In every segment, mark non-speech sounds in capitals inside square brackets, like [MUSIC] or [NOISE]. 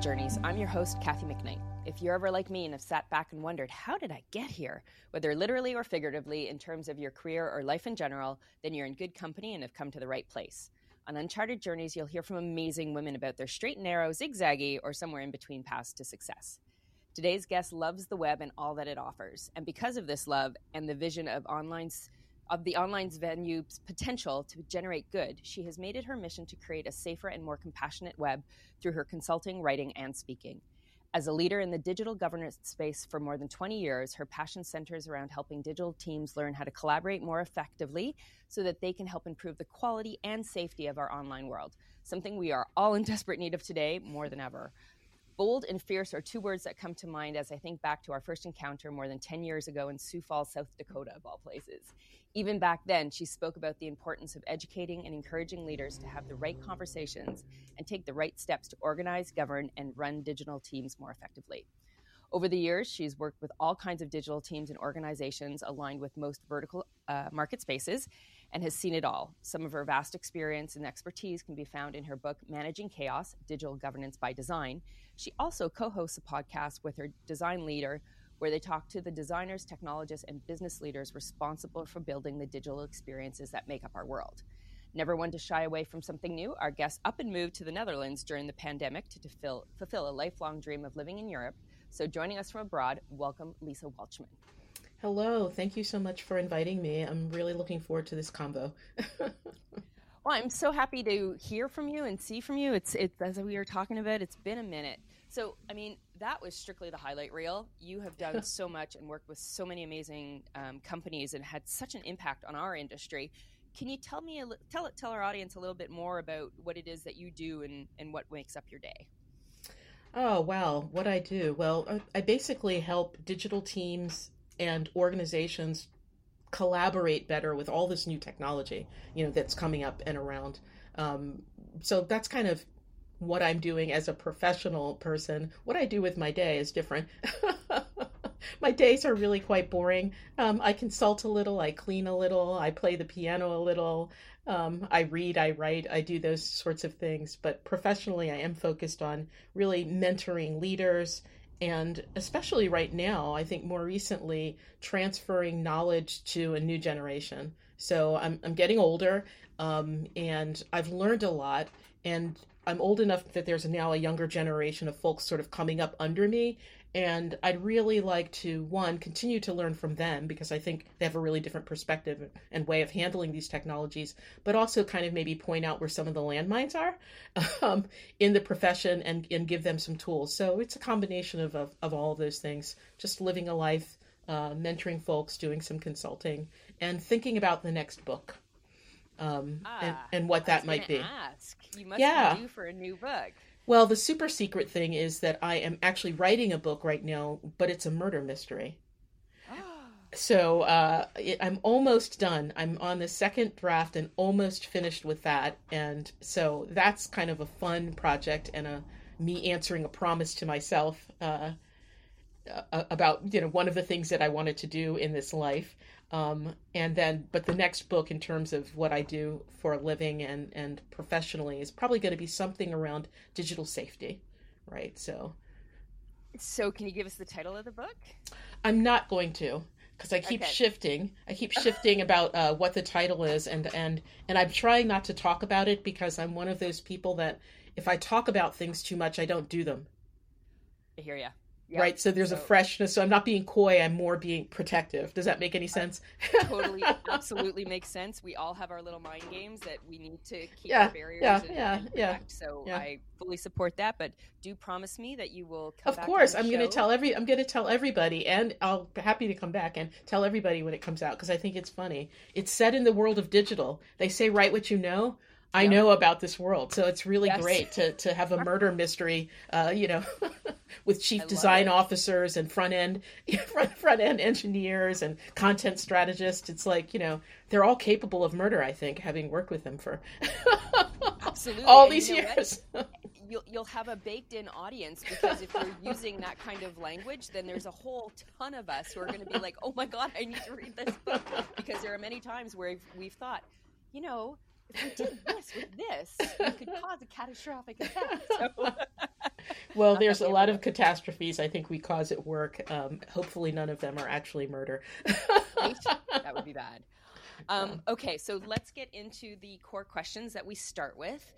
Journeys. I'm your host, Kathy McKnight. If you're ever like me and have sat back and wondered, how did I get here? Whether literally or figuratively, in terms of your career or life in general, then you're in good company and have come to the right place. On Uncharted Journeys, you'll hear from amazing women about their straight and narrow, zigzaggy, or somewhere in between paths to success. Today's guest loves the web and all that it offers. And because of this love and the vision of online of the online venue's potential to generate good, she has made it her mission to create a safer and more compassionate web through her consulting, writing, and speaking. As a leader in the digital governance space for more than 20 years, her passion centers around helping digital teams learn how to collaborate more effectively so that they can help improve the quality and safety of our online world, something we are all in [LAUGHS] desperate need of today more than ever. Bold and fierce are two words that come to mind as I think back to our first encounter more than 10 years ago in Sioux Falls, South Dakota, of all places. Even back then, she spoke about the importance of educating and encouraging leaders to have the right conversations and take the right steps to organize, govern, and run digital teams more effectively. Over the years, she's worked with all kinds of digital teams and organizations aligned with most vertical uh, market spaces and has seen it all. Some of her vast experience and expertise can be found in her book, Managing Chaos Digital Governance by Design. She also co hosts a podcast with her design leader where they talk to the designers, technologists, and business leaders responsible for building the digital experiences that make up our world. Never one to shy away from something new, our guest up and moved to the Netherlands during the pandemic to fulfill, fulfill a lifelong dream of living in Europe. So, joining us from abroad, welcome Lisa Welchman. Hello, thank you so much for inviting me. I'm really looking forward to this combo. [LAUGHS] well, I'm so happy to hear from you and see from you. It's, it's as we were talking about, it's been a minute. So, I mean, that was strictly the highlight reel. You have done [LAUGHS] so much and worked with so many amazing um, companies and had such an impact on our industry. Can you tell me, a, tell tell our audience a little bit more about what it is that you do and, and what makes up your day? Oh, wow. What I do? Well, I basically help digital teams and organizations collaborate better with all this new technology, you know, that's coming up and around. Um, so that's kind of what I'm doing as a professional person. What I do with my day is different. [LAUGHS] my days are really quite boring. Um, I consult a little, I clean a little, I play the piano a little, um, I read, I write, I do those sorts of things. But professionally, I am focused on really mentoring leaders and especially right now, I think more recently, transferring knowledge to a new generation. So I'm, I'm getting older um, and I've learned a lot. And I'm old enough that there's now a younger generation of folks sort of coming up under me and I'd really like to one continue to learn from them because I think they have a really different perspective and way of handling these technologies, but also kind of maybe point out where some of the landmines are [LAUGHS] um, in the profession and, and give them some tools. So it's a combination of of, of all of those things, just living a life, uh, mentoring folks, doing some consulting, and thinking about the next book. Um, ah, and, and, what that might be. Ask. You must yeah. be due for a new book. Well, the super secret thing is that I am actually writing a book right now, but it's a murder mystery. [GASPS] so uh, it, I'm almost done. I'm on the second draft and almost finished with that, and so that's kind of a fun project and a me answering a promise to myself uh, about you know one of the things that I wanted to do in this life. Um, and then, but the next book, in terms of what I do for a living and and professionally, is probably going to be something around digital safety, right? So, so can you give us the title of the book? I'm not going to because I keep okay. shifting. I keep [LAUGHS] shifting about uh, what the title is, and and and I'm trying not to talk about it because I'm one of those people that if I talk about things too much, I don't do them. I hear you. Yep. Right. So there's so, a freshness. So I'm not being coy. I'm more being protective. Does that make any sense? totally, [LAUGHS] absolutely makes sense. We all have our little mind games that we need to keep yeah, our barriers. Yeah, and, yeah, and yeah. So yeah. I fully support that. But do promise me that you will come. Of course, I'm going to tell every. I'm going to tell everybody, and I'll be happy to come back and tell everybody when it comes out because I think it's funny. It's set in the world of digital. They say write what you know. I know about this world. So it's really yes. great to, to have a murder mystery, uh, you know, [LAUGHS] with chief design officers and front end [LAUGHS] front, front end engineers and content strategists. It's like, you know, they're all capable of murder, I think, having worked with them for [LAUGHS] Absolutely. all these you know years. You'll, you'll have a baked in audience because if you're using that kind of language, then there's a whole ton of us who are going to be like, oh my God, I need to read this book. Because there are many times where we've, we've thought, you know, if we did this with this, it could [LAUGHS] cause a catastrophic effect. [LAUGHS] Well, there's a lot of catastrophes I think we cause at work. Um, hopefully, none of them are actually murder. right? That would be bad. [LAUGHS] Um, okay, so let's get into the core questions that we start with.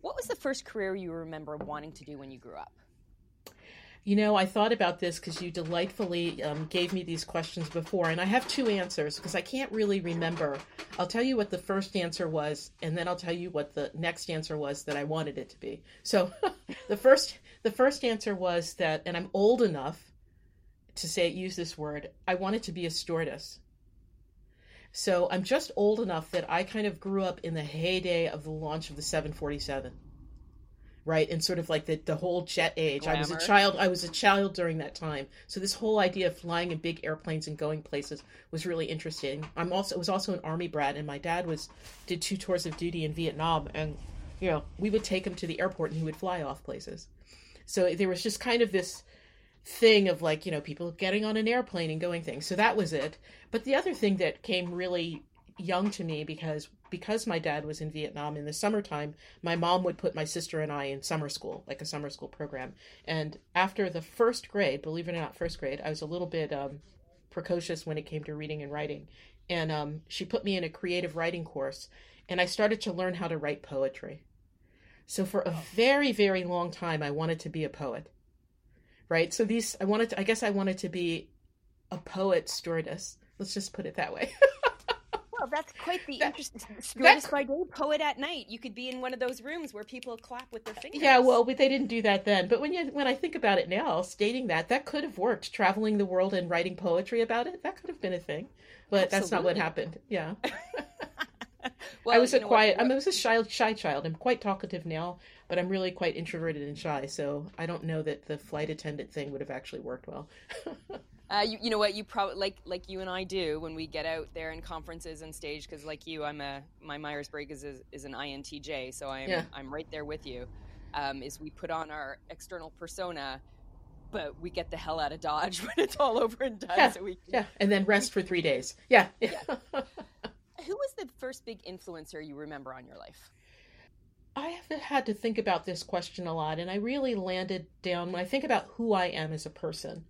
What was the first career you remember wanting to do when you grew up? You know, I thought about this because you delightfully um, gave me these questions before, and I have two answers because I can't really remember. I'll tell you what the first answer was, and then I'll tell you what the next answer was that I wanted it to be. So, [LAUGHS] the first the first answer was that, and I'm old enough to say use this word. I wanted to be a stewardess. So I'm just old enough that I kind of grew up in the heyday of the launch of the 747 right? And sort of like the, the whole jet age. Glamour. i was a child i was a child during that time. So this whole idea of flying in big airplanes and going places was really interesting. I'm also was also an army brat and my dad was did two tours of duty in vietnam and you know we would take him to the airport and he would fly off places. So there was just kind of this thing of like you know people getting on an airplane and going things. So that was it. But the other thing that came really young to me because because my dad was in Vietnam in the summertime, my mom would put my sister and I in summer school, like a summer school program. And after the first grade, believe it or not, first grade, I was a little bit um, precocious when it came to reading and writing. And um, she put me in a creative writing course, and I started to learn how to write poetry. So for a very, very long time, I wanted to be a poet. Right. So these, I wanted to, I guess I wanted to be a poet stewardess. Let's just put it that way. [LAUGHS] Well, that's quite the interesting. Stewardess by day, poet at night. You could be in one of those rooms where people clap with their fingers. Yeah, well, they didn't do that then. But when you when I think about it now, stating that that could have worked. Traveling the world and writing poetry about it, that could have been a thing. But Absolutely. that's not what happened. Yeah. [LAUGHS] [LAUGHS] well, I was a quiet. What, what... I was a shy, shy child. I'm quite talkative now, but I'm really quite introverted and shy. So I don't know that the flight attendant thing would have actually worked well. [LAUGHS] Uh, you, you know what you probably like like you and I do when we get out there in conferences and stage because like you I'm a my Myers Briggs is, is an INTJ so I'm yeah. I'm right there with you. Um, is we put on our external persona, but we get the hell out of Dodge [LAUGHS] when it's all over and done. Yeah, so we yeah, and then rest for three days. Yeah. [LAUGHS] yeah. [LAUGHS] Who was the first big influencer you remember on your life? I have had to think about this question a lot, and I really landed down when I think about who I am as a person.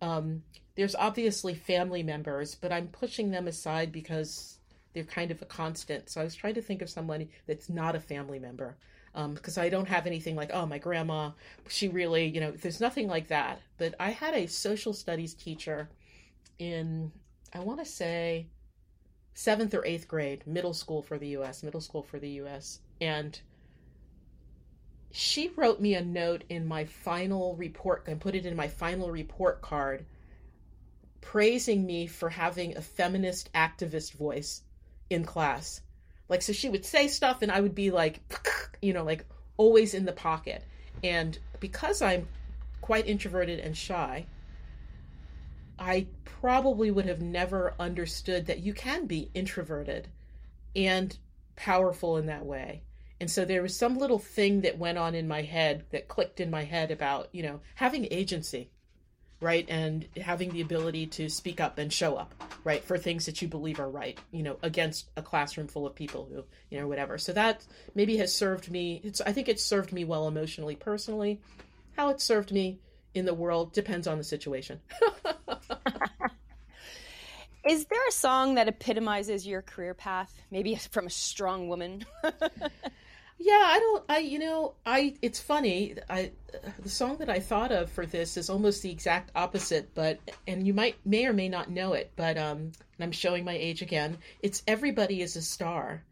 Um, there's obviously family members, but I'm pushing them aside because they're kind of a constant. So I was trying to think of someone that's not a family member because um, I don't have anything like, oh, my grandma, she really, you know, there's nothing like that. But I had a social studies teacher in, I want to say, seventh or eighth grade, middle school for the US, middle school for the US. And she wrote me a note in my final report and put it in my final report card praising me for having a feminist activist voice in class. Like, so she would say stuff and I would be like, [LAUGHS] you know, like always in the pocket. And because I'm quite introverted and shy, I probably would have never understood that you can be introverted and powerful in that way. And so there was some little thing that went on in my head that clicked in my head about, you know, having agency right? And having the ability to speak up and show up right for things that you believe are right you know against a classroom full of people who you know whatever. So that maybe has served me it's i think it's served me well emotionally personally. How it served me in the world depends on the situation. [LAUGHS] Is there a song that epitomizes your career path maybe from a strong woman [LAUGHS] Yeah, I don't. I you know I. It's funny. I the song that I thought of for this is almost the exact opposite, but and you might may or may not know it, but um, and I'm showing my age again. It's "Everybody Is a Star"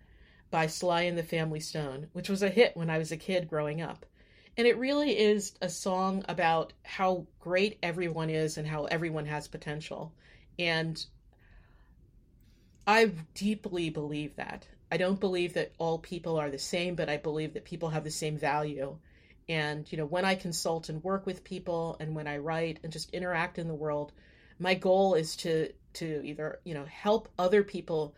by Sly and the Family Stone, which was a hit when I was a kid growing up, and it really is a song about how great everyone is and how everyone has potential, and I deeply believe that. I don't believe that all people are the same, but I believe that people have the same value. And, you know, when I consult and work with people and when I write and just interact in the world, my goal is to to either, you know, help other people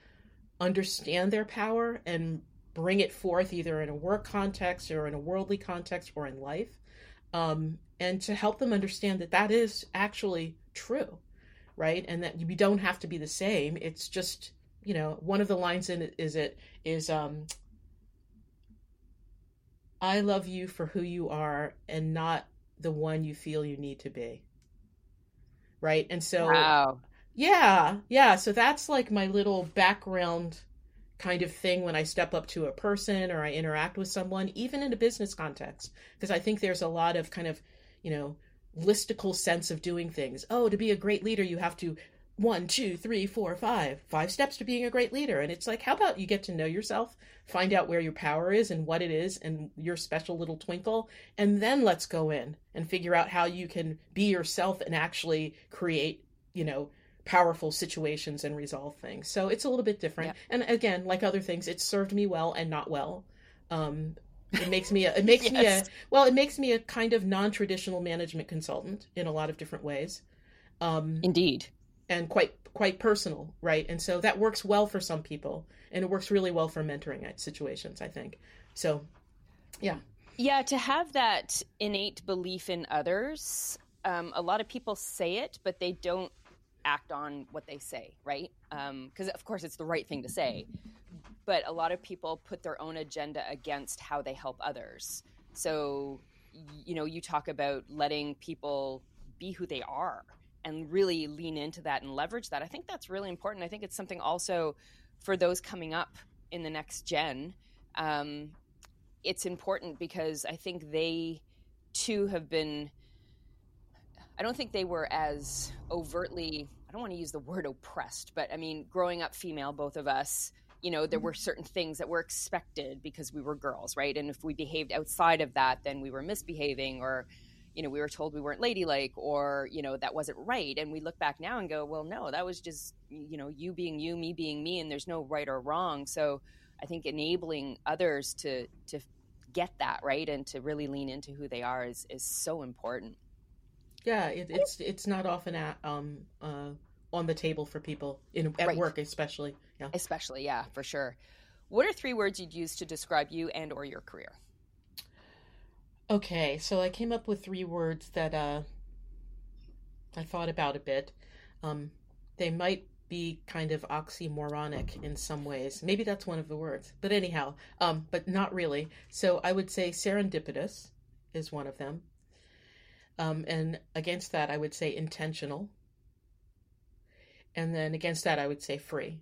understand their power and bring it forth either in a work context or in a worldly context or in life. Um, and to help them understand that that is actually true, right? And that we don't have to be the same. It's just you know, one of the lines in it is it is um I love you for who you are and not the one you feel you need to be. Right? And so wow. Yeah, yeah. So that's like my little background kind of thing when I step up to a person or I interact with someone, even in a business context. Because I think there's a lot of kind of, you know, listicle sense of doing things. Oh, to be a great leader, you have to one, two, three, four, five, five steps to being a great leader. And it's like, how about you get to know yourself, find out where your power is and what it is and your special little twinkle, and then let's go in and figure out how you can be yourself and actually create, you know, powerful situations and resolve things. So it's a little bit different. Yeah. And again, like other things, it served me well and not well. Um, it makes me a, it makes yes. [LAUGHS] me a well, it makes me a kind of non-traditional management consultant in a lot of different ways. Um, Indeed and quite quite personal, right? And so that works well for some people, and it works really well for mentoring situations, I think. So, yeah, yeah, to have that innate belief in others. Um, a lot of people say it, but they don't act on what they say, right? Because um, of course it's the right thing to say, but a lot of people put their own agenda against how they help others. So, you know, you talk about letting people be who they are and really lean into that and leverage that. I think that's really important. I think it's something also for those coming up in the next gen. Um, it's important because I think they too have been. I don't think they were as overtly. I don't want to use the word oppressed, but I mean, growing up female, both of us, you know, there were certain things that were expected because we were girls, right? And if we behaved outside of that, then we were misbehaving or you know we were told we weren't ladylike or you know that wasn't right. And we look back now and go well no that was just you know you being you me being me and there's no right or wrong. So i think enabling others to to get that right and to really lean into who they are is is so important. Yeah it, it's it's not often at um uh on the table for people in at right. work especially. Yeah. Especially yeah for sure. What are three words you'd use to describe you and or your career Okay, so I came up with three words that uh, I thought about a bit. Um, they might be kind of oxymoronic in some ways. Maybe that's one of the words. But anyhow, um, but not really. So I would say serendipitous is one of them. Um, and against that, I would say intentional. And then against that, I would say free.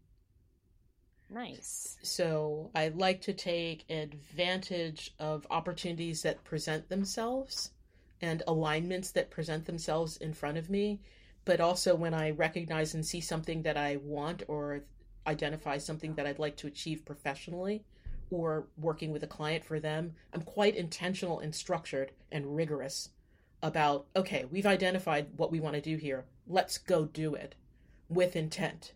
Nice. So I like to take advantage of opportunities that present themselves and alignments that present themselves in front of me. But also when I recognize and see something that I want or identify something that I'd like to achieve professionally or working with a client for them, I'm quite intentional and structured and rigorous about okay, we've identified what we want to do here. Let's go do it with intent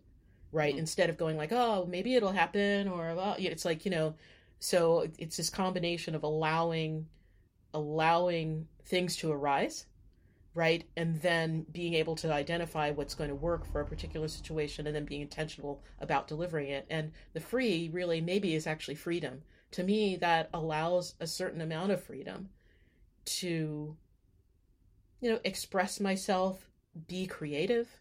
right? Mm-hmm. Instead of going like, oh, maybe it'll happen, or well, it's like you know, so it's this combination of allowing allowing things to arise right and then being able to identify what's going to work for a particular situation and then being intentional about delivering it and the free really maybe is actually freedom to me that allows a certain amount of freedom to you know express myself be creative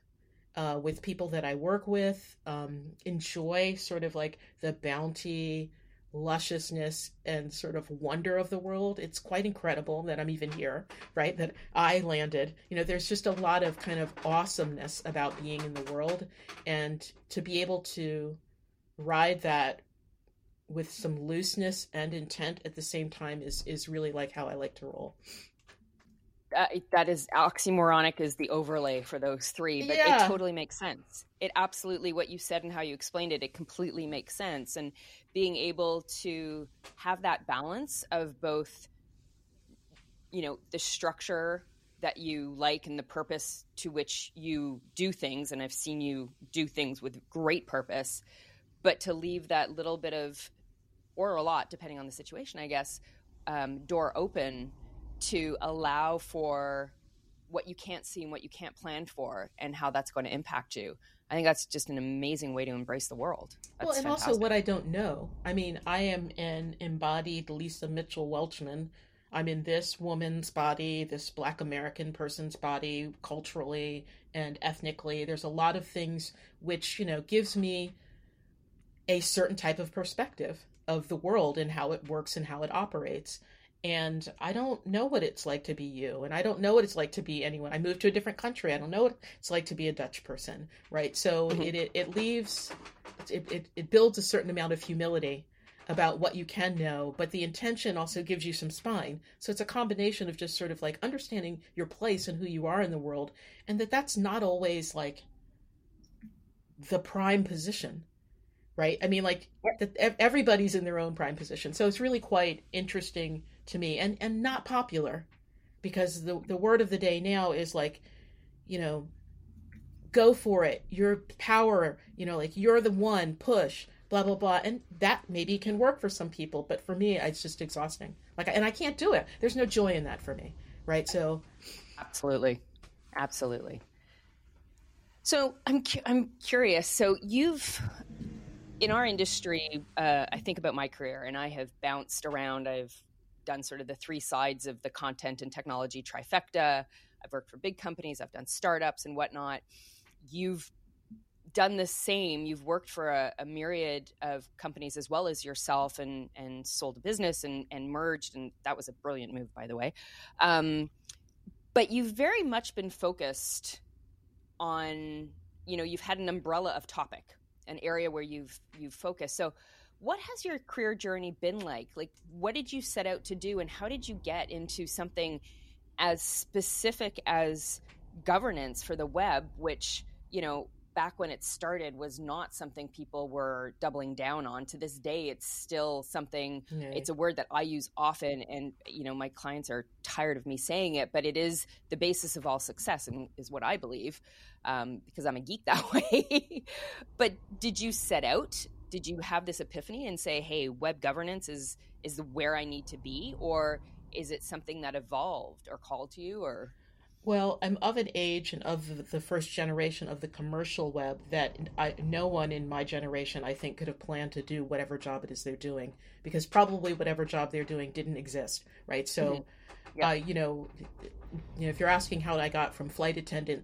uh, with people that I work with, um, enjoy sort of like the bounty, lusciousness, and sort of wonder of the world. It's quite incredible that I'm even here, right? That I landed. You know, there's just a lot of kind of awesomeness about being in the world, and to be able to ride that with some looseness and intent at the same time is is really like how I like to roll uh, that is oxymoronic is the overlay for those three but yeah. it totally makes sense it absolutely what you said and how you explained it it completely makes sense and being able to have that balance of both you know the structure that you like and the purpose to which you do things and i've seen you do things with great purpose but to leave that little bit of or a lot depending on the situation i guess um, door open to allow for what you can't see and what you can't plan for and how that's going to impact you. I think that's just an amazing way to embrace the world. That's well, and fantastic. also what I don't know. I mean, I am an embodied Lisa Mitchell Welchman. I'm in this woman's body, this black American person's body, culturally and ethnically. There's a lot of things which, you know, gives me a certain type of perspective of the world and how it works and how it operates and I don't know what it's like to be you, and I don't know what it's like to be anyone. I moved to a different country. I don't know what it's like to be a Dutch person, right? So mm-hmm. it, it, it leaves it, it it builds a certain amount of humility about what you can know, but the intention also gives you some spine. So it's a combination of just sort of like understanding your place and who you are in the world, and that that's not always like the prime position right i mean like everybody's in their own prime position so it's really quite interesting to me and and not popular because the the word of the day now is like you know go for it your power you know like you're the one push blah blah blah and that maybe can work for some people but for me it's just exhausting. Like and i can't do it. There's no joy in that for me right? So absolutely. Absolutely. So i'm i'm curious. So you've in our industry uh, i think about my career and i have bounced around. I've done sort of the three sides of the content and technology trifecta. I've worked for big companies, I've done startups and whatnot. You've done the same. You've worked for a, a, myriad of companies as well as yourself and, and sold a business and, and merged. And that was a brilliant move, by the way. Um, but you've very much been focused on, you know, you've had an umbrella of topic, an area where you've, you've focused. So what has your career journey been like? Like, what did you set out to do, and how did you get into something as specific as governance for the web, which, you know, back when it started was not something people were doubling down on. To this day, it's still something, it's a word that I use often, and, you know, my clients are tired of me saying it, but it is the basis of all success, and is what I believe, um, because I'm a geek [LAUGHS] that way. but did you set out did you have this epiphany and say hey web governance is is where i need to be or is it something that evolved or called to you or well i'm of an age and of the first generation of the commercial web that I, no one in my generation i think could have planned to do whatever job it is they're doing because probably whatever job they're doing didn't exist right so mm-hmm. yeah. uh, you know you know if you're asking how i got from flight attendant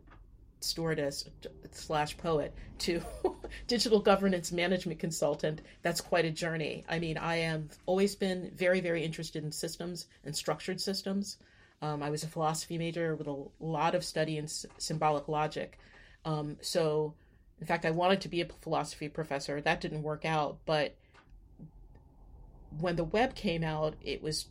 stewardess slash poet to [LAUGHS] digital governance management consultant that's quite a journey. I mean i have always been very very interested in systems and structured systems. Um, i was a philosophy major with a lot of study in s- symbolic logic. Um, so in fact i wanted to be a philosophy professor. That didn't work out but when the web came out it was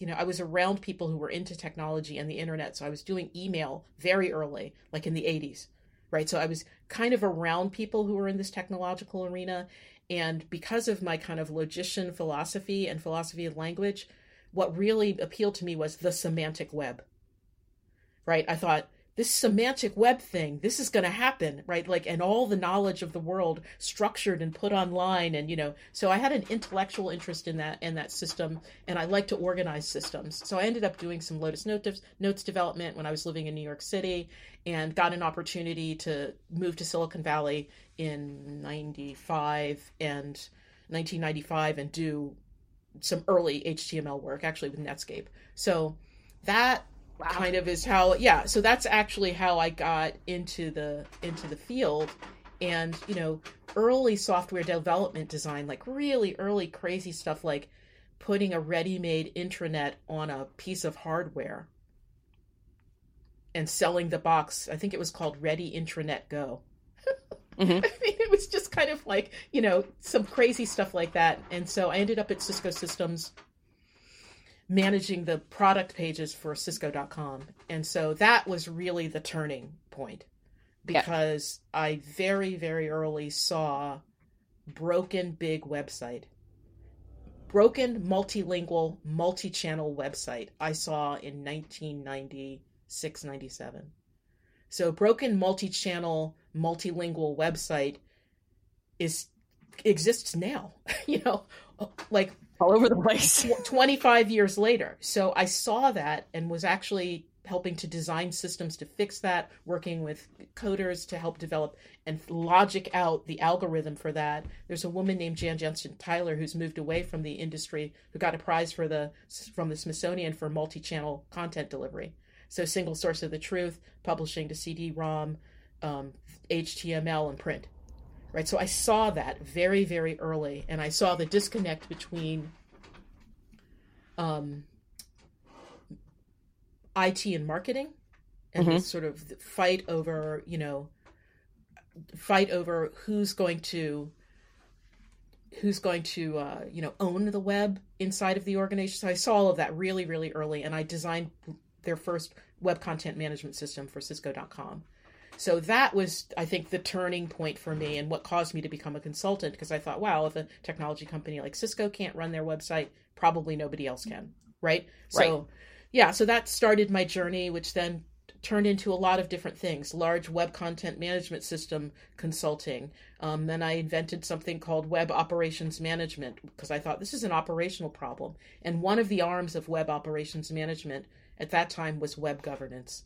you know, I was around people who were into technology and the internet. So I was doing email very early, like in the 80s, right? So I was kind of around people who were in this technological arena. And because of my kind of logician philosophy and philosophy of language, what really appealed to me was the semantic web, right? I thought, this semantic web thing this is going to happen right? Like and all the knowledge of the world structured and put online and you know so i had an intellectual interest in that in that system and i like to organize systems. So i ended up doing some lotus notes, notes development when i was living in new york city and got an opportunity to move to silicon valley in 95 and 1995 and do some early html work actually with netscape. So that wow. kind of is how yeah so that's actually how i got into the into the field and you know early software development design like really early crazy stuff like putting a ready-made intranet on a piece of hardware and selling the box i think it was called ready intranet go [LAUGHS] mm-hmm. I mean, it was just kind of like you know some crazy stuff like that and so i ended up at cisco systems managing the product pages for cisco.com and so that was really the turning point because yeah. i very very early saw broken big website broken multilingual multi-channel website i saw in 1996 97 so broken multi-channel multilingual website is exists now [LAUGHS] you know like all over the place. 25 years later. So i saw that and was actually helping to design systems to fix that working with coders to help develop and logic out the algorithm for that. There's a woman named jan jensen tyler who's moved away from the industry who got a prize for the from the smithsonian for multi-channel content delivery. So single source of the truth publishing to cd-rom um, html and print right so i saw that very very early and i saw the disconnect between um, IT and marketing and mm-hmm. this sort of fight over, you know, fight over who's going to who's going to uh, you know own the web inside of the organization. So I saw all of that really really early, and I designed their first web content management system for Cisco.com. So that was, I think, the turning point for me and what caused me to become a consultant because I thought, wow, if a technology company like Cisco can't run their website, probably nobody else can, right? right. So, yeah, so that started my journey, which then turned into a lot of different things large web content management system consulting um, then i invented something called web operations management because i thought this is an operational problem and one of the arms of web operations management at that time was web governance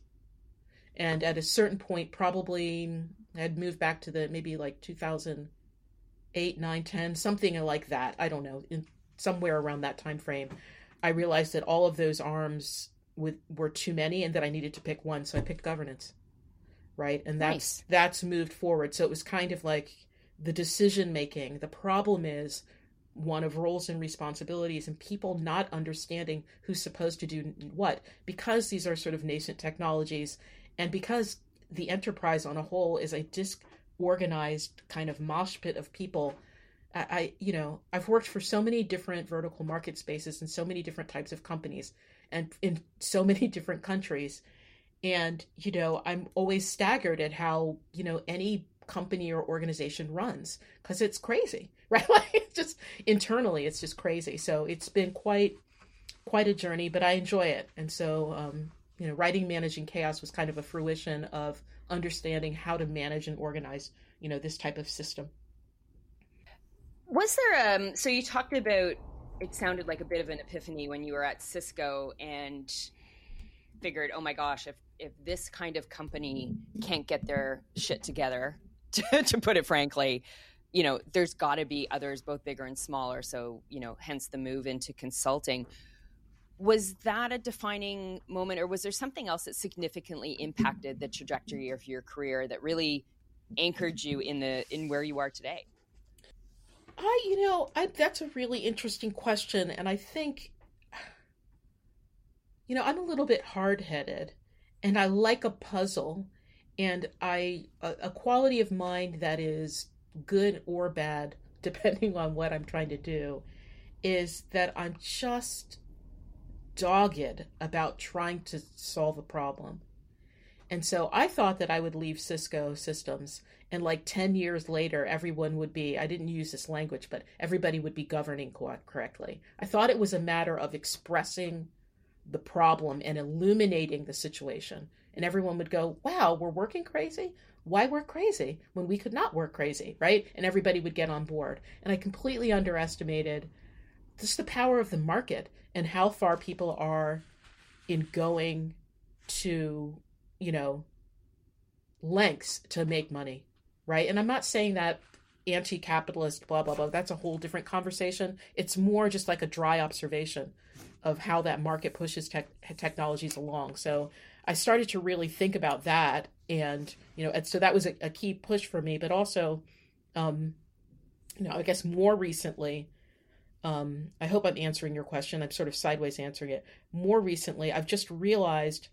and at a certain point probably i'd moved back to the maybe like 2008 9 10 something like that i don't know in somewhere around that time frame i realized that all of those arms with were too many and that I needed to pick one, so I picked governance. Right? And that's nice. that's moved forward. So it was kind of like the decision making. The problem is one of roles and responsibilities and people not understanding who's supposed to do what because these are sort of nascent technologies and because the enterprise on a whole is a disorganized kind of mosh pit of people I, I you know i've worked for so many different vertical market spaces and so many different types of companies and in so [LAUGHS] many different countries. And, you know, I'm always staggered at how, you know, any company or organization runs because it's crazy, [LAUGHS] right? Like just internally, it's just crazy. So it's been quite, quite a journey, but I enjoy it. And so, um, you know, writing Managing Chaos was kind of a fruition of understanding how to manage and organize, you know, this type of system. Was there, um, so you talked about it sounded like a bit of an epiphany when you were at Cisco and figured, oh my gosh, if if this kind of company can't get their shit together, [LAUGHS] to, to put it frankly, you know, there's got to be others, both bigger and smaller. So, you know, hence the move into consulting. Was that a defining moment, or was there something else that significantly impacted the trajectory of your career that really anchored you in the in where you are today? I, you know, I, that's a really interesting question, and I think, [SIGHS] you know, I'm a little bit hard headed, and I like a puzzle, and I a, a quality of mind that is good or bad, [LAUGHS] depending on what I'm trying to do, is that I'm just dogged about trying to solve a problem. And so I thought that I would leave Cisco systems and like 10 years later everyone would be I didn't use this language but everybody would be governing co- correctly. I thought it was a matter of expressing the problem and illuminating the situation and everyone would go, "Wow, we're working crazy? Why work crazy when we could not work crazy?" right? And everybody would get on board. And I completely underestimated just the power of the market and how far people are in going to you know, lengths to make money, right? And I'm not saying that anti capitalist, blah, blah, blah. That's a whole different conversation. It's more just like a dry observation of how that market pushes tech, technologies along. So I started to really think about that. And, you know, and so that was a, a key push for me. But also, um, you know, I guess more recently, um, I hope I'm answering your question. I'm sort of sideways answering it. More recently, I've just realized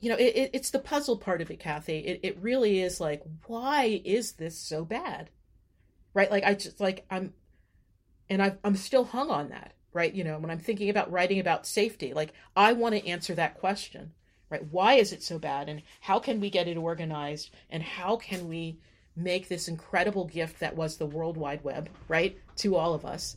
you know, it, it, it's the puzzle part of it, Kathy. It, it really is like, why is this so bad? Right? Like, I just, like, I'm, and i I'm still hung on that, right? You know, when I'm thinking about writing about safety, like, I want to answer that question, right? Why is it so bad? And how can we get it organized? And how can we make this incredible gift that was the World Wide Web, right, to all of us,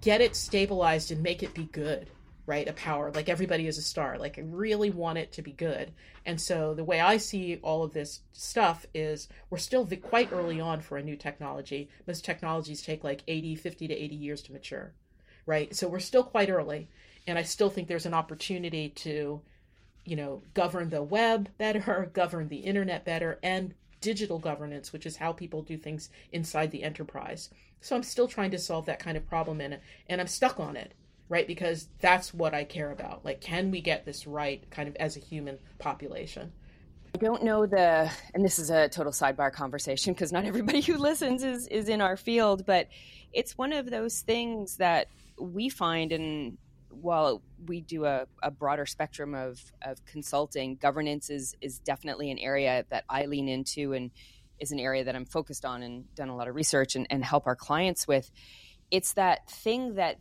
get it stabilized and make it be good? right? A power, like everybody is a star. Like I really want it to be good. And so the way I see all of this stuff is we're still quite early on for a new technology. Most technologies take like 80, 50 to 80 years to mature, right? So we're still quite early. And I still think there's an opportunity to, you know, govern the web better, [LAUGHS] govern the internet better, and digital governance, which is how people do things inside the enterprise. So I'm still trying to solve that kind of problem and and I'm stuck on it right? Because that's what I care about. Like, can we get this right kind of as a human population? I don't know the, and this is a total sidebar conversation because not everybody [LAUGHS] who listens is, is in our field, but it's one of those things that we find, and while we do a, a broader spectrum of, of consulting, governance is is definitely an area that I lean into and is an area that I'm focused on and done a lot of research and, and help our clients with. It's that thing that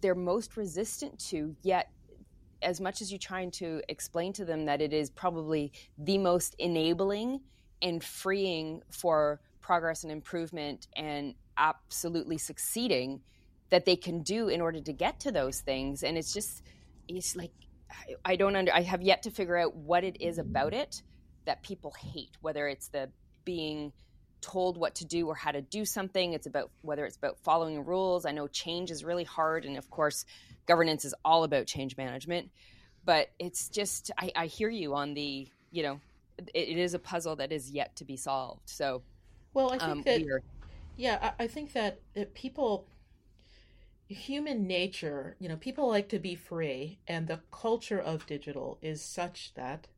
they're most resistant to, yet as much as you're trying to explain to them that it is probably the most enabling and freeing for progress and improvement and absolutely succeeding that they can do in order to get to those things. And it's just it's like i don't under i have yet to figure out what it is about it that people hate whether it's the being told what to do or how to do something. It's about whether it's about following rules. I know change is really hard and of course governance is all about change management. But it's just i, I hear you on the you know it, it is a puzzle that is yet to be solved. So well i think um, that yeah I, I think that people human nature, you know, people like to be free, and the culture of digital is such that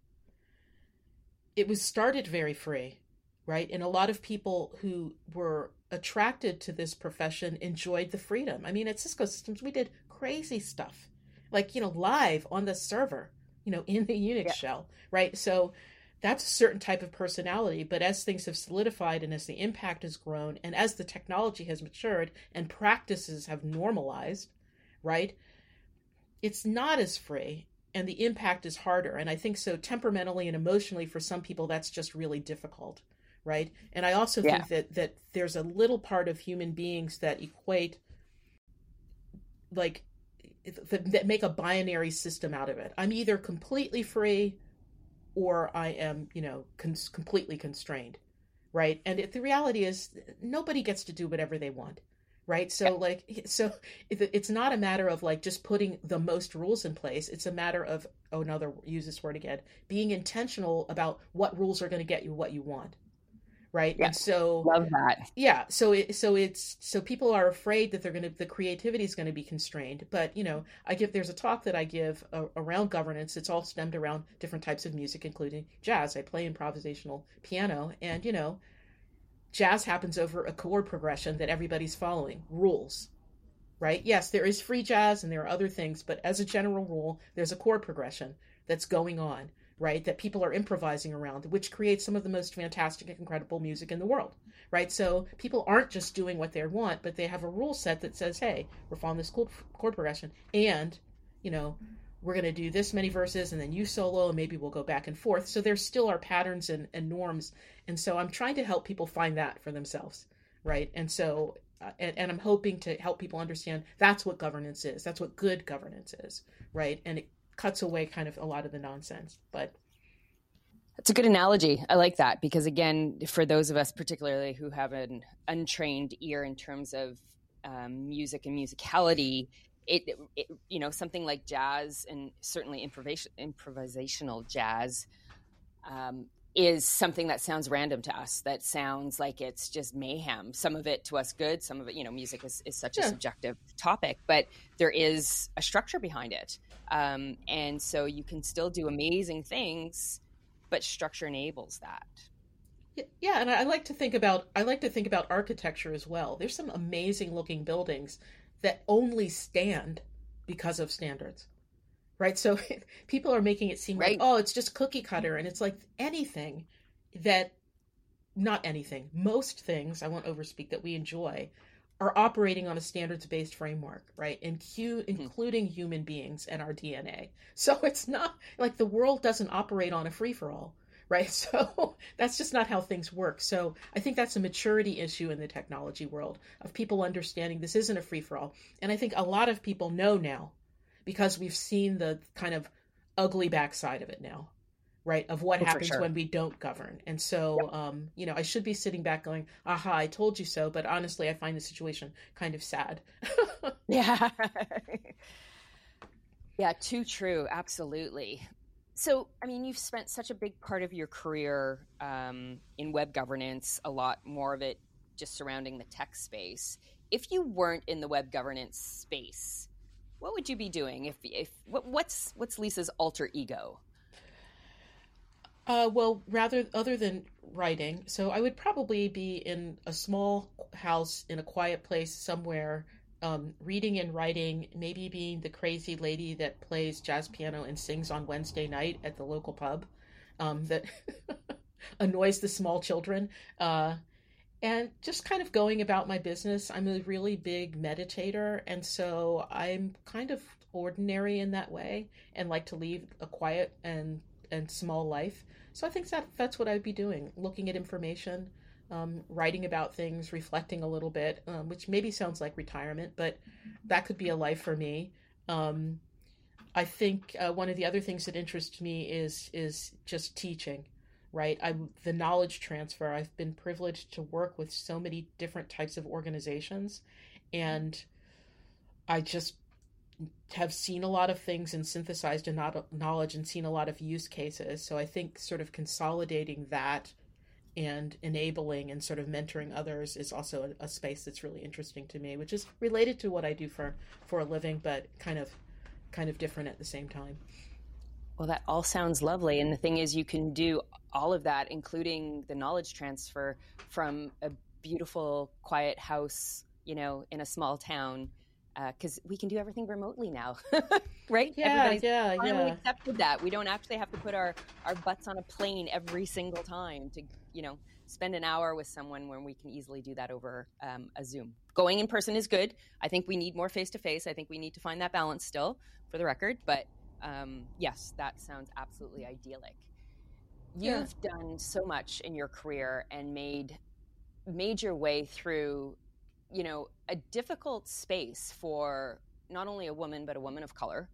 it was started very free, right? And a lot of people who were attracted to this profession enjoyed the freedom. I mean, at Cisco Systems, we did crazy stuff, like, you know, live on the server, you know, in the Unix yeah. shell, right? So, that's a certain type of personality. But as things have solidified and as the impact has grown and as the technology has matured and practices have normalized, right, it's not as free and the impact is harder. And I think so temperamentally and emotionally for some people, that's just really difficult. Right. And I also yeah. think that, that there's a little part of human beings that equate like that make a binary system out of it. I'm either completely free or I am, you know, cons- completely constrained, right? And it, the reality is, nobody gets to do whatever they want, right? So, like, [LAUGHS] so it, it's not a matter of like just putting the most rules in place. It's a matter of, oh, another use this word again, being intentional about what rules are going to get you what you want, right? Yeah. and so love that. Yeah so it so it's so people are afraid that they're going to the creativity is going to be constrained but you know i give there's a talk that i give uh, around governance. It's all stemmed around different types of music including jazz. I play improvisational piano and you know jazz happens over a chord progression that everybody's following rules right? Yes there is free jazz and there are other things but as a general rule there's a chord progression that's going on right? That people are improvising around, which creates some of the most fantastic and incredible music in the world, right? So people aren't just doing what they want, but they have a rule set that says, hey, we're following this chord, chord progression, and, you know, we're going to do this many verses and then you solo and maybe we'll go back and forth so there still are patterns and, and norms and so i'm trying to help people find that for themselves right and so uh, and, and i'm hoping to help people understand that's what governance is that's what good governance is right and it cuts away kind of a lot of the nonsense. But that's a good analogy. I like that because again, for those of us particularly who have an untrained ear in terms of um, music and musicality, it, it, you know something like jazz and certainly improvisation, improvisational jazz um, is something that sounds random to us that sounds like it's just mayhem some of it to us good some of it you know music is, is such yeah. a subjective topic but there is a structure behind it um, and so you can still do amazing things but structure enables that. Yeah and i like to think about i like to think about architecture as well. There's some amazing looking buildings that only stand because of standards right? So [LAUGHS] people are making it seem right. like oh it's just cookie cutter and it's like anything that not anything most things i won't overspeak that we enjoy are operating on a standards based framework, right? And Q, hmm. including mm-hmm. human beings and our DNA. [LAUGHS] So it's not like the world doesn't operate on a free for all, right? [LAUGHS] So that's just not how things work. So I think that's a maturity issue in the technology world of people understanding this isn't a free for all. And I think a lot of people know now because we've seen the kind of ugly backside of it now right of what oh, happens sure. when we don't govern. And so yep. um, you know i should be sitting back going aha i told you so but honestly i find the situation kind of sad. [LAUGHS] Yeah [LAUGHS] yeah too true absolutely. So i mean you've spent such a big part of your career um, in web governance a lot more of it just surrounding the tech space. If you weren't in the web governance space what would you be doing? If if what, what's what's lisa's alter ego uh, well, rather other than writing, so I would probably be in a small house in a quiet place somewhere, um, reading and writing, maybe being the crazy lady that plays jazz piano and sings on Wednesday night at the local pub um, that [LAUGHS] annoys the small children. Uh, and just kind of going about my business. I'm a really big meditator, and so I'm kind of ordinary in that way and like to lead a quiet and and small life. So I think that that's what I'd be doing, looking at information, um, writing about things, reflecting a little bit, um, which maybe sounds like retirement, but that could be a life for me. Um, I think uh, one of the other things that interests me is is just teaching, right? I the knowledge transfer. I've been privileged to work with so many different types of organizations, and I just have seen a lot of things and synthesized a knowledge and seen a lot of use cases. So I think sort of consolidating that and enabling and sort of mentoring others is also a, a, space that's really interesting to me, which is related to what I do for for a living, but kind of kind of different at the same time. Well, that all sounds lovely, and the thing is, you can do all of that, including the knowledge transfer from a beautiful, quiet house, you know, in a small town because uh, we can do everything remotely now, [LAUGHS] right? Yeah, Everybody's yeah, finally yeah. accepted that. We don't actually have to put our, our butts on a plane every single time to, you know, spend an hour with someone when we can easily do that over um, a Zoom. Going in person is good. I think we need more face to face. I think we need to find that balance still, for the record. But um, yes, that sounds absolutely idyllic. You've yeah. done so much in your career and made made your way through you know, a difficult space for not only a woman, but a woman of color.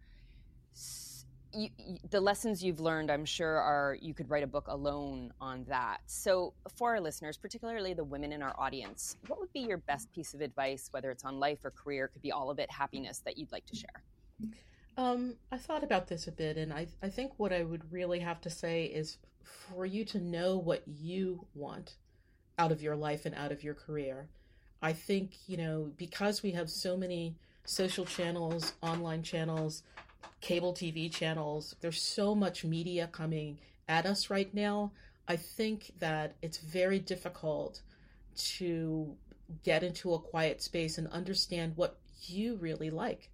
You, you, the lessons you've learned, I'm sure, are you could write a book alone on that. So, for our listeners, particularly the women in our audience, what would be your best piece of advice, whether it's on life or career, could be all of it happiness, that you'd like to share? Um, I thought about this a bit, and I, I think what I would really have to say is for you to know what you want out of your life and out of your career I think, you know, because we have so many social channels, online channels, cable TV channels, there's so much media coming at us right now. I think that it's very difficult to get into a quiet space and understand what you really like,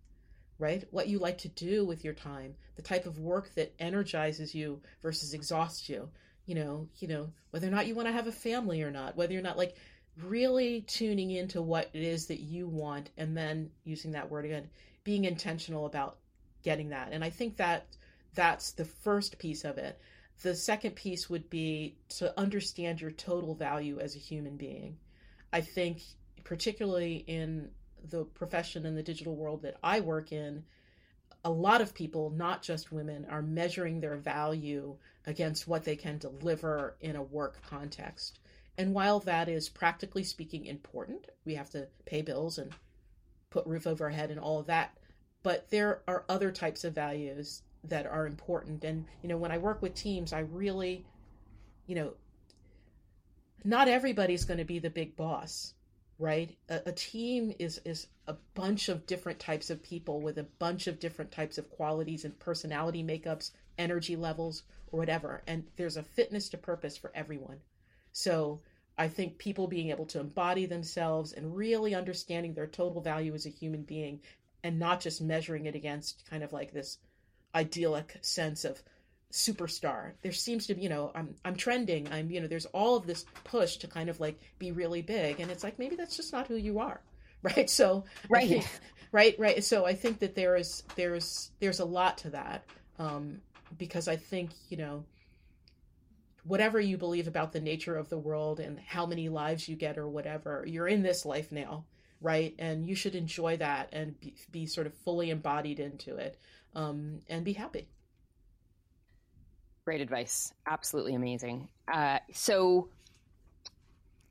right? What you like to do with your time, the type of work that energizes you versus exhausts you. You know, you know, whether or not you want to have a family or not, whether you're not like really tuning into what it is that you want and then using that word again being intentional about getting that. And i think that that's the first piece of it. The second piece would be to understand your total value as a human being. I think particularly in the profession in the digital world that i work in a lot of people not just women are measuring their value against what they can deliver in a work context and while that is practically speaking important, we have to pay bills and put roof over our head and all of that. But there are other types of values that are important. And, you know, when I work with teams, I really, you know, not everybody's going to be the big boss, right? A, a, team is is a bunch of different types of people with a bunch of different types of qualities and personality makeups, energy levels, or whatever. And there's a fitness to purpose for everyone. So I think people being able to embody themselves and really understanding their total value as a human being and not just measuring it against kind of like this idyllic sense of superstar. There seems to be, you know, I'm I'm trending. I'm, you know, there's all of this push to kind of like be really big and it's like maybe that's just not who you are. [LAUGHS] Right? So Right. Think, right, right. So I think that there is there's there's a lot to that. Um because I think, you know, whatever you believe about the nature of the world and how many lives you get or whatever, you're in this life now, right? And you should enjoy that and be, be sort of fully embodied into it um, and be happy. Great advice. Absolutely amazing. Uh, so,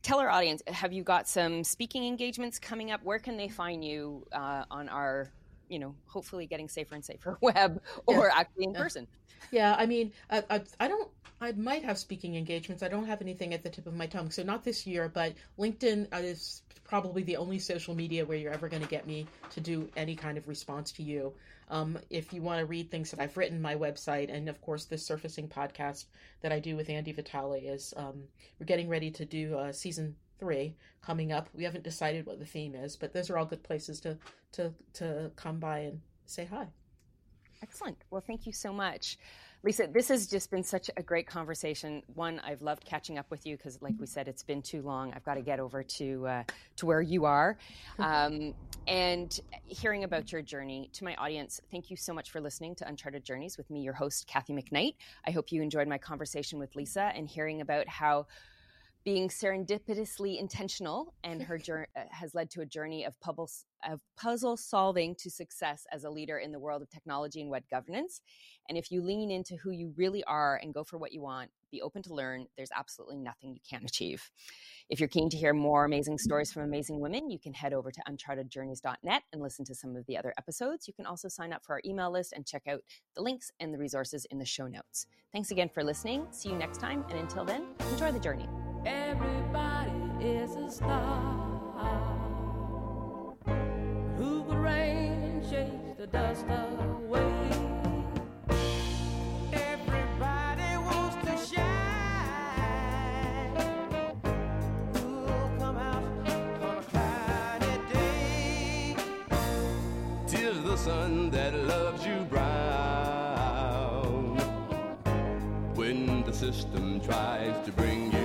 tell our audience have you got some speaking engagements coming up? Where can they find you uh, on our, you know, hopefully getting safer and safer [LAUGHS] web or yeah. actually in yeah. person? Yeah, I mean, I, I, I, don't. I might have speaking engagements. I don't have anything at the tip of my tongue, so not this year. But LinkedIn is probably the only social media where you're ever going to get me to do any kind of response to you. Um, if you want to read things that I've written, my website, and of course, this surfacing podcast that I do with Andy Vitale is um, we're getting ready to do uh, season three coming up. We haven't decided what the theme is, but those are all good places to to to come by and say hi. Excellent. Well, thank you so much. Lisa, this has just been such a great conversation. One, I've loved catching up with you because, like we said, it's been too long. I've got to get over to uh, to where you are, [LAUGHS] um, and hearing about your journey. To my audience, thank you so much for listening to Uncharted Journeys with me, your host, Kathy McKnight. I hope you enjoyed my conversation with Lisa and hearing about how being serendipitously intentional and her journey [LAUGHS] uh, has led to a journey of, of puzzle solving to success as a leader in the world of technology and web governance. And if you lean into who you really are and go for what you want be open to learn there's absolutely nothing you can't achieve. If you're keen to hear more amazing stories from amazing women you can head over to unchartedjourneys.net and listen to some of the other episodes. You can also sign up for our email list and check out the links and the resources in the show notes. Thanks again for listening. See you next time and until then enjoy the journey Everybody is a star. Who will rain and chase the dust away? Everybody wants to shine. Who'll come out on a cloudy day? Tis the sun that loves you brown. When the system tries to bring you.